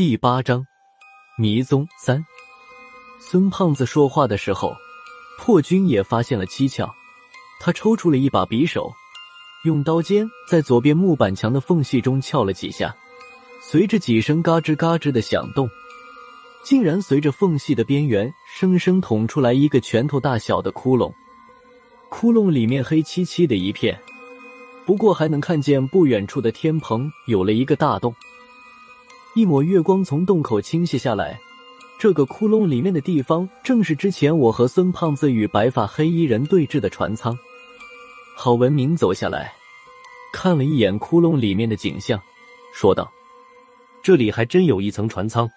第八章迷踪三。孙胖子说话的时候，破军也发现了蹊跷。他抽出了一把匕首，用刀尖在左边木板墙的缝隙中撬了几下，随着几声嘎吱嘎吱的响动，竟然随着缝隙的边缘生生捅出来一个拳头大小的窟窿。窟窿里面黑漆漆的一片，不过还能看见不远处的天棚有了一个大洞。一抹月光从洞口倾泻下来，这个窟窿里面的地方正是之前我和孙胖子与白发黑衣人对峙的船舱。郝文明走下来，看了一眼窟窿里面的景象，说道：“这里还真有一层船舱。”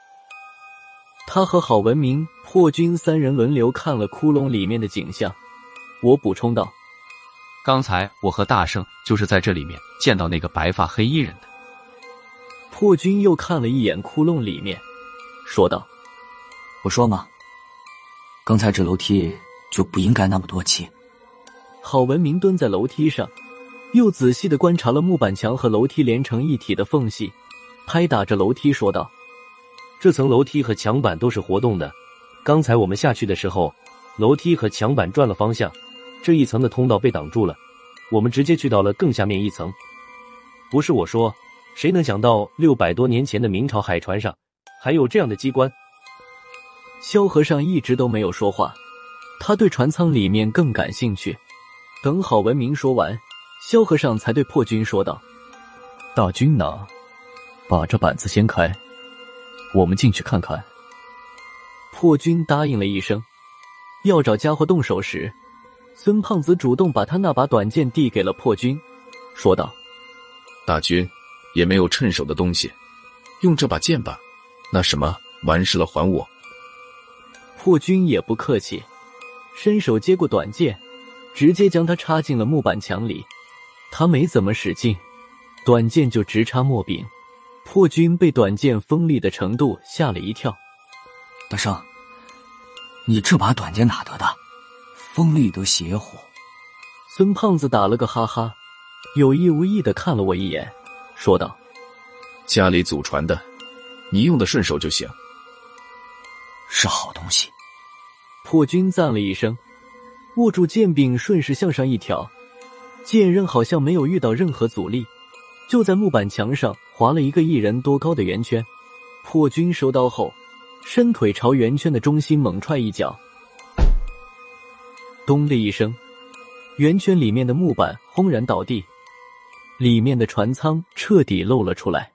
他和郝文明、破军三人轮流看了窟窿里面的景象。我补充道：“刚才我和大圣就是在这里面见到那个白发黑衣人的。”破军又看了一眼窟窿里面，说道：“我说嘛，刚才这楼梯就不应该那么多气。”郝文明蹲在楼梯上，又仔细的观察了木板墙和楼梯连成一体的缝隙，拍打着楼梯说道：“这层楼梯和墙板都是活动的。刚才我们下去的时候，楼梯和墙板转了方向，这一层的通道被挡住了，我们直接去到了更下面一层。不是我说。”谁能想到六百多年前的明朝海船上还有这样的机关？萧和尚一直都没有说话，他对船舱里面更感兴趣。等郝文明说完，萧和尚才对破军说道：“大军呢？把这板子掀开，我们进去看看。”破军答应了一声。要找家伙动手时，孙胖子主动把他那把短剑递给了破军，说道：“大军。”也没有趁手的东西，用这把剑吧。那什么，完事了还我。破军也不客气，伸手接过短剑，直接将它插进了木板墙里。他没怎么使劲，短剑就直插墨柄。破军被短剑锋利的程度吓了一跳。大圣，你这把短剑哪得的？锋利的邪乎。孙胖子打了个哈哈，有意无意的看了我一眼。说道：“家里祖传的，你用的顺手就行。是好东西。”破军赞了一声，握住剑柄，顺势向上一挑，剑刃好像没有遇到任何阻力，就在木板墙上划了一个一人多高的圆圈。破军收刀后，伸腿朝圆圈的中心猛踹一脚，咚的一声，圆圈里面的木板轰然倒地。里面的船舱彻底露了出来。